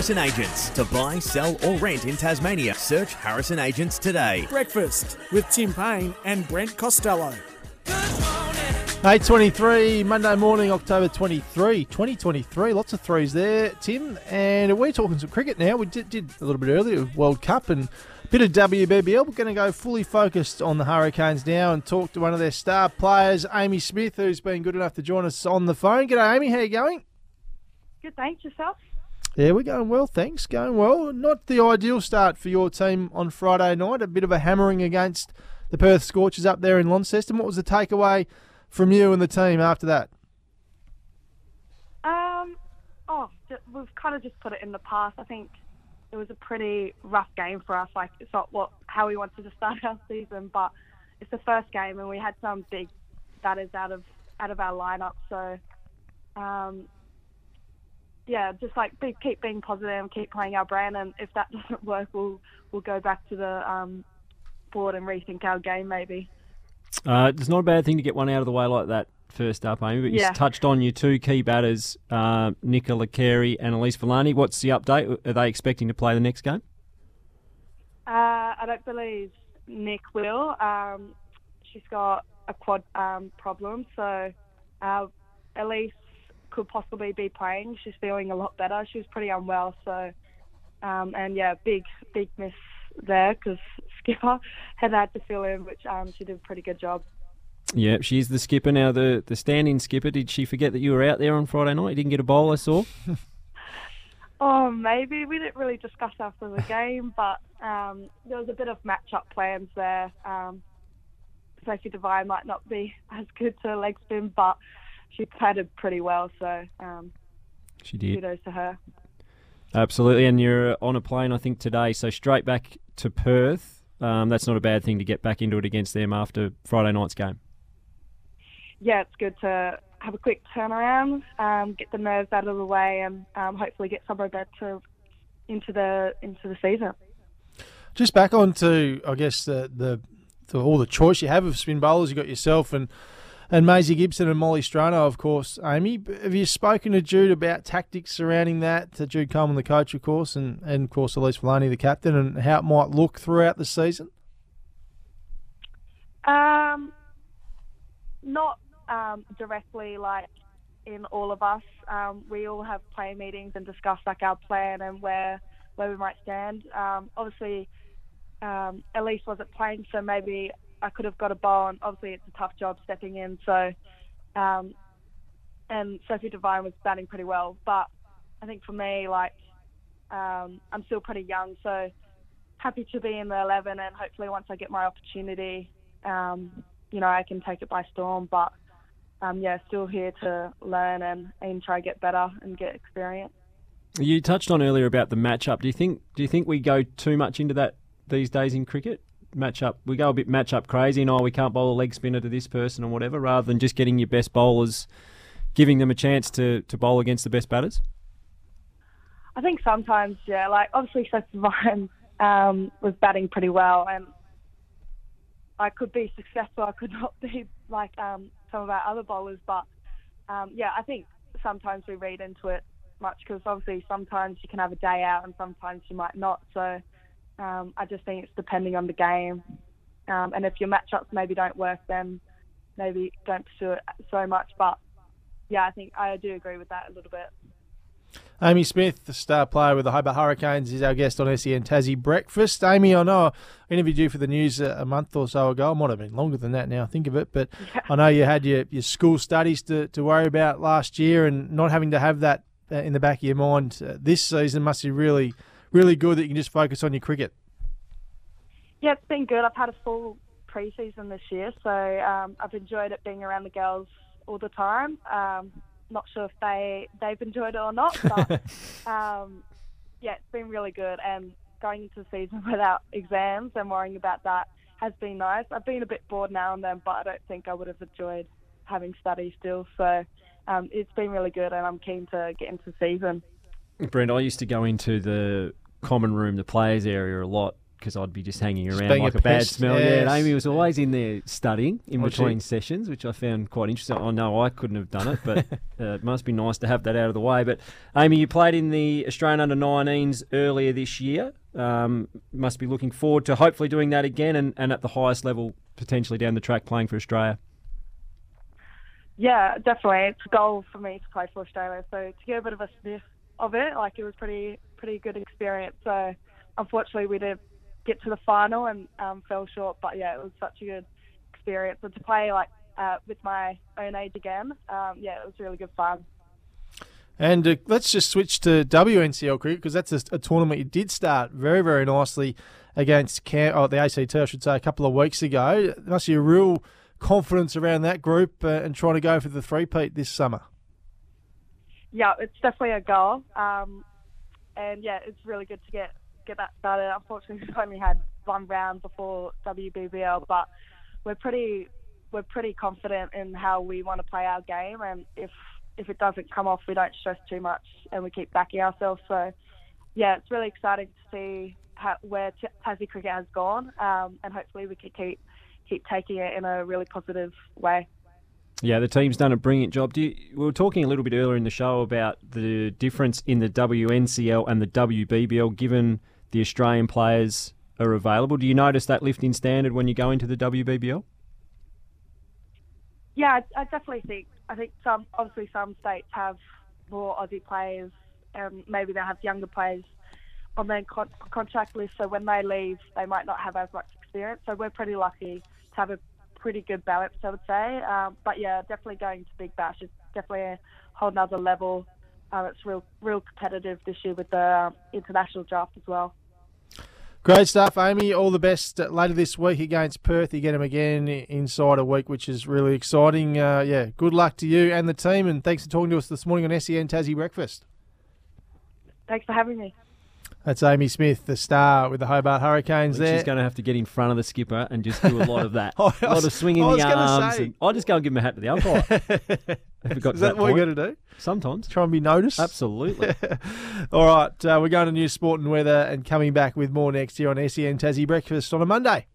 Harrison Agents. To buy, sell, or rent in Tasmania, search Harrison Agents today. Breakfast with Tim Paine and Brent Costello. 8.23, Monday morning, October 23, 2023. Lots of threes there, Tim. And we're talking some cricket now. We did, did a little bit earlier, World Cup and a bit of WBBL. We're going to go fully focused on the Hurricanes now and talk to one of their star players, Amy Smith, who's been good enough to join us on the phone. G'day, Amy. How you going? Good, thanks. Yourself? Yeah, we're going well, thanks. Going well. Not the ideal start for your team on Friday night. A bit of a hammering against the Perth Scorchers up there in Launceston. What was the takeaway from you and the team after that? Um, oh, we've kind of just put it in the past. I think it was a pretty rough game for us. Like it's not what how we wanted to start our season, but it's the first game, and we had some big batters out of out of our lineup. So, um, yeah, just like be, keep being positive, keep playing our brand, and if that doesn't work, we'll we'll go back to the um, board and rethink our game maybe. Uh, it's not a bad thing to get one out of the way like that first up, Amy. But you Yeah. touched on your two key batters, uh, Nicola Carey and Elyse Villani. What's the update? Are they expecting to play the next game? Uh, I don't believe Nick will. Um, she's got a quad um, problem, so uh, Elyse could possibly be playing. She's feeling a lot better. She was pretty unwell, so um, and yeah, big big miss there because Skipper had had to fill in, which um, she did a pretty good job. Yeah, she's the skipper now. The the stand-in skipper. Did she forget that you were out there on Friday night? You didn't get a bowl, I saw. Oh, maybe we didn't really discuss after the game, but um, there was a bit of match-up plans there. Um, Sophie Devine might not be as good to leg spin, but she batted pretty well, so um, She did. kudos to her. Absolutely, and you're on a plane, I think, today. So straight back to Perth. Um, that's not a bad thing to get back into it against them after Friday night's game. Yeah, it's good to have a quick turnaround, um, get the nerves out of the way, and um, hopefully get somewhere better into the into the season. Just back onto, I guess, the, the, the all the choice you have of spin bowlers. You got yourself and and Maisy Gibson and Molly Strano, of course. Amy, have you spoken to Jude about tactics surrounding that? To Jude Coleman, the coach, of course, and, and of course Elyse Villani, the captain, and how it might look throughout the season. Um, not um, directly like in all of us. Um, we all have play meetings and discuss like our plan and where where we might stand. Um, obviously, um, Elyse wasn't playing, so maybe I could have got a bowl. And obviously, it's a tough job stepping in. So, um, and Sophie Devine was batting pretty well, but I think for me, like um, I'm still pretty young, so happy to be in the 11, and hopefully once I get my opportunity, um, you know, I can take it by storm. But um, yeah, still here to learn and, try to get better and get experience. You touched on earlier about the matchup. Do you think do you think we go too much into that these days in cricket? Matchup, we go a bit match up crazy, and oh, we can't bowl a leg spinner to this person or whatever, rather than just getting your best bowlers, giving them a chance to, to bowl against the best batters. I think sometimes, yeah, like obviously Soph Devine um, was batting pretty well, and I could be successful. I could not be like um, some of our other bowlers, but um, yeah, I think sometimes we read into it much because obviously sometimes you can have a day out and sometimes you might not. So um, I just think it's depending on the game, um, and if your matchups maybe don't work, then maybe don't pursue it so much. But yeah, I think I do agree with that a little bit. Amy Smith, the star player with the Hobart Hurricanes, is our guest on SEN Tassie Breakfast. Amy, I know I interviewed you for the news a, month or so ago. It might have been longer than that now, I think of it. But I know you had your, your school studies to, to worry about last year and not having to have that uh, in the back of your mind uh, this season must be really, really good that you can just focus on your cricket. Yeah, it's been good. I've had a full pre-season this year, so um, I've enjoyed it being around the girls all the time. Um, not sure if they they've enjoyed it or not, but um, yeah, it's been really good. And going into the season without exams and worrying about that has been nice. I've been a bit bored now and then, but I don't think I would have enjoyed having study still. So um, it's been really good, and I'm keen to get into the season. Brent, I used to go into the common room, the players area, a lot because I'd be just hanging around being like a a, bad pest, smell. Yeah, yes. and Amy was always in there studying in Was she? between sessions, which I found quite interesting. I know I couldn't have done it, but uh, it must be nice to have that out of the way. But Amy, you played in the Australian under 19s earlier this year. Um, must be looking forward to hopefully doing that again and, and at the highest level potentially down the track playing for Australia. Yeah, definitely. It's a goal for me to play for Australia. So to get a bit of a sniff of it, like it was pretty pretty good experience. So unfortunately, we didn't get to the final and um, fell short. But yeah, it was such a good experience. And to play like uh, with my own age again, um, yeah, it was really good fun. And uh, let's just switch to WNCL cricket because that's a, a tournament you did start very, very nicely against Cam- oh, the ACT, I should say, a couple of weeks ago. There must be a real confidence around that group uh, and trying to go for the three-peat this summer. Yeah, it's definitely a goal. Um, and yeah, it's really good to get get that started. Unfortunately, we've only had one round before WBBL, but we're pretty we're pretty confident in how we want to play our game. And if if it doesn't come off, we don't stress too much and we keep backing ourselves. So yeah, it's really exciting to see how, where T- Tassie cricket has gone, um, and hopefully we can keep keep taking it in a really positive way. Yeah, the team's done a brilliant job. You, we were talking a little bit earlier in the show about the difference in the WNCL and the WBBL, given the Australian players are available. Do you notice that lift in standard when you go into the WBBL? Yeah, I, definitely think. I think some obviously some states have more Aussie players, and maybe they have younger players on their con- contract list. So when they leave, they might not have as much experience. So we're pretty lucky to have a pretty good balance, I would say. Um, but yeah, definitely going to Big Bash is definitely a whole nother level. Um, it's real, real competitive this year with the um, international draft as well. Great stuff, Amy. All the best later this week against Perth. You get them again inside a week, which is really exciting. Uh, yeah, good luck to you and the team, and thanks for talking to us this morning on SEN Tassie Breakfast. Thanks for having me. That's Amy Smith, the star with the Hobart Hurricanes. There, She's going to have to get in front of the skipper and just do a lot of that. I a was- lot of swinging I the was arms. say- and I just go and give him a hat to the umpire. is that, that what we're going to do? Sometimes. Try and be noticed? Absolutely. All right, uh, we're going to news, sport, and weather, and coming back with more next year on SEN Tassie Breakfast on a Monday.